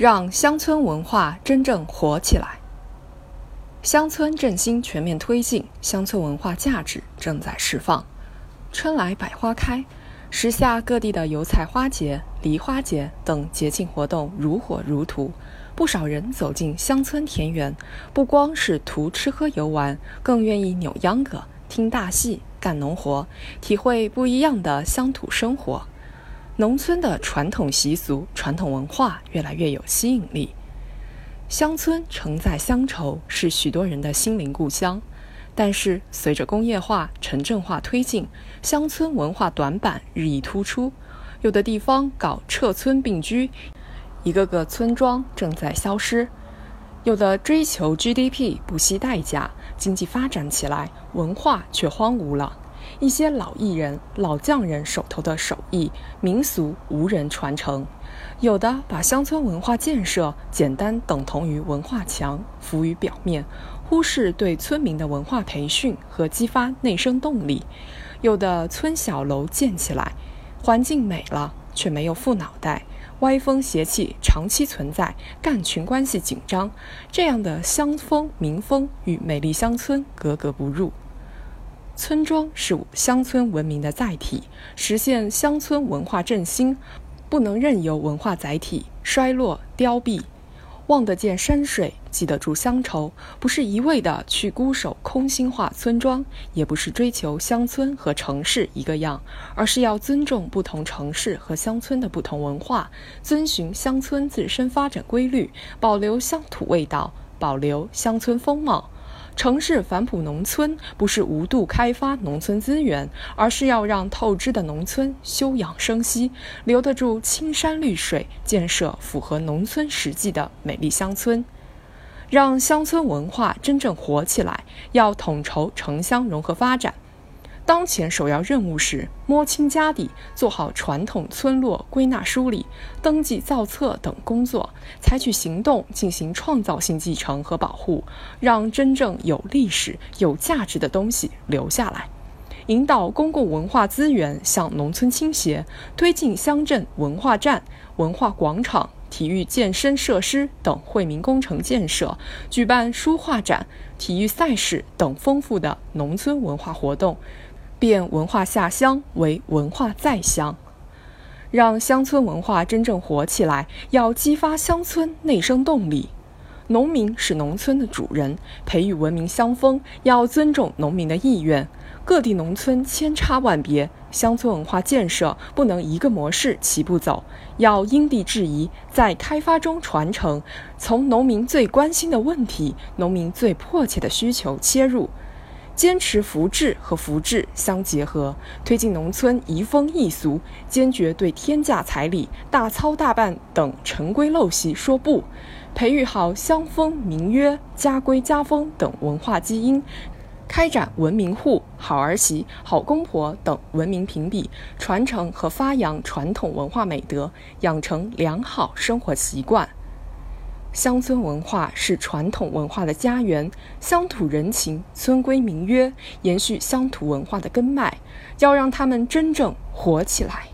让乡村文化真正活起来。乡村振兴全面推进，乡村文化价值正在释放。春来百花开，时下各地的油菜花节、梨花节等节庆活动如火如荼。不少人走进乡村田园，不光是图吃喝游玩，更愿意扭秧歌、听大戏、干农活，体会不一样的乡土生活。农村的传统习俗、传统文化越来越有吸引力。乡村承载乡愁，是许多人的心灵故乡。但是，随着工业化、城镇化推进，乡村文化短板日益突出。有的地方搞撤村并居，一个个村庄正在消失；有的追求 GDP 不惜代价，经济发展起来，文化却荒芜了。一些老艺人、老匠人手头的手艺、民俗无人传承，有的把乡村文化建设简单等同于文化墙，浮于表面，忽视对村民的文化培训和激发内生动力；有的村小楼建起来，环境美了，却没有富脑袋，歪风邪气长期存在，干群关系紧张，这样的乡风民风与美丽乡村格格不入。村庄是乡村文明的载体，实现乡村文化振兴，不能任由文化载体衰落凋敝。望得见山水，记得住乡愁，不是一味的去孤守空心化村庄，也不是追求乡村和城市一个样，而是要尊重不同城市和乡村的不同文化，遵循乡村自身发展规律，保留乡土味道，保留乡村风貌。城市反哺农村，不是无度开发农村资源，而是要让透支的农村休养生息，留得住青山绿水，建设符合农村实际的美丽乡村，让乡村文化真正活起来。要统筹城乡融合发展。当前首要任务是摸清家底，做好传统村落归纳梳理、登记造册等工作，采取行动进行创造性继承和保护，让真正有历史、有价值的东西留下来。引导公共文化资源向农村倾斜，推进乡镇文化站、文化广场、体育健身设施等惠民工程建设，举办书画展、体育赛事等丰富的农村文化活动。变文化下乡为文化在乡，让乡村文化真正活起来，要激发乡村内生动力。农民是农村的主人，培育文明乡风，要尊重农民的意愿。各地农村千差万别，乡村文化建设不能一个模式齐步走，要因地制宜，在开发中传承，从农民最关心的问题、农民最迫切的需求切入。坚持福治和福治相结合，推进农村移风易俗，坚决对天价彩礼、大操大办等陈规陋习说不，培育好乡风民约、家规家风等文化基因，开展文明户、好儿媳、好公婆等文明评比，传承和发扬传统文化美德，养成良好生活习惯。乡村文化是传统文化的家园，乡土人情、村规民约，延续乡土文化的根脉，要让他们真正活起来。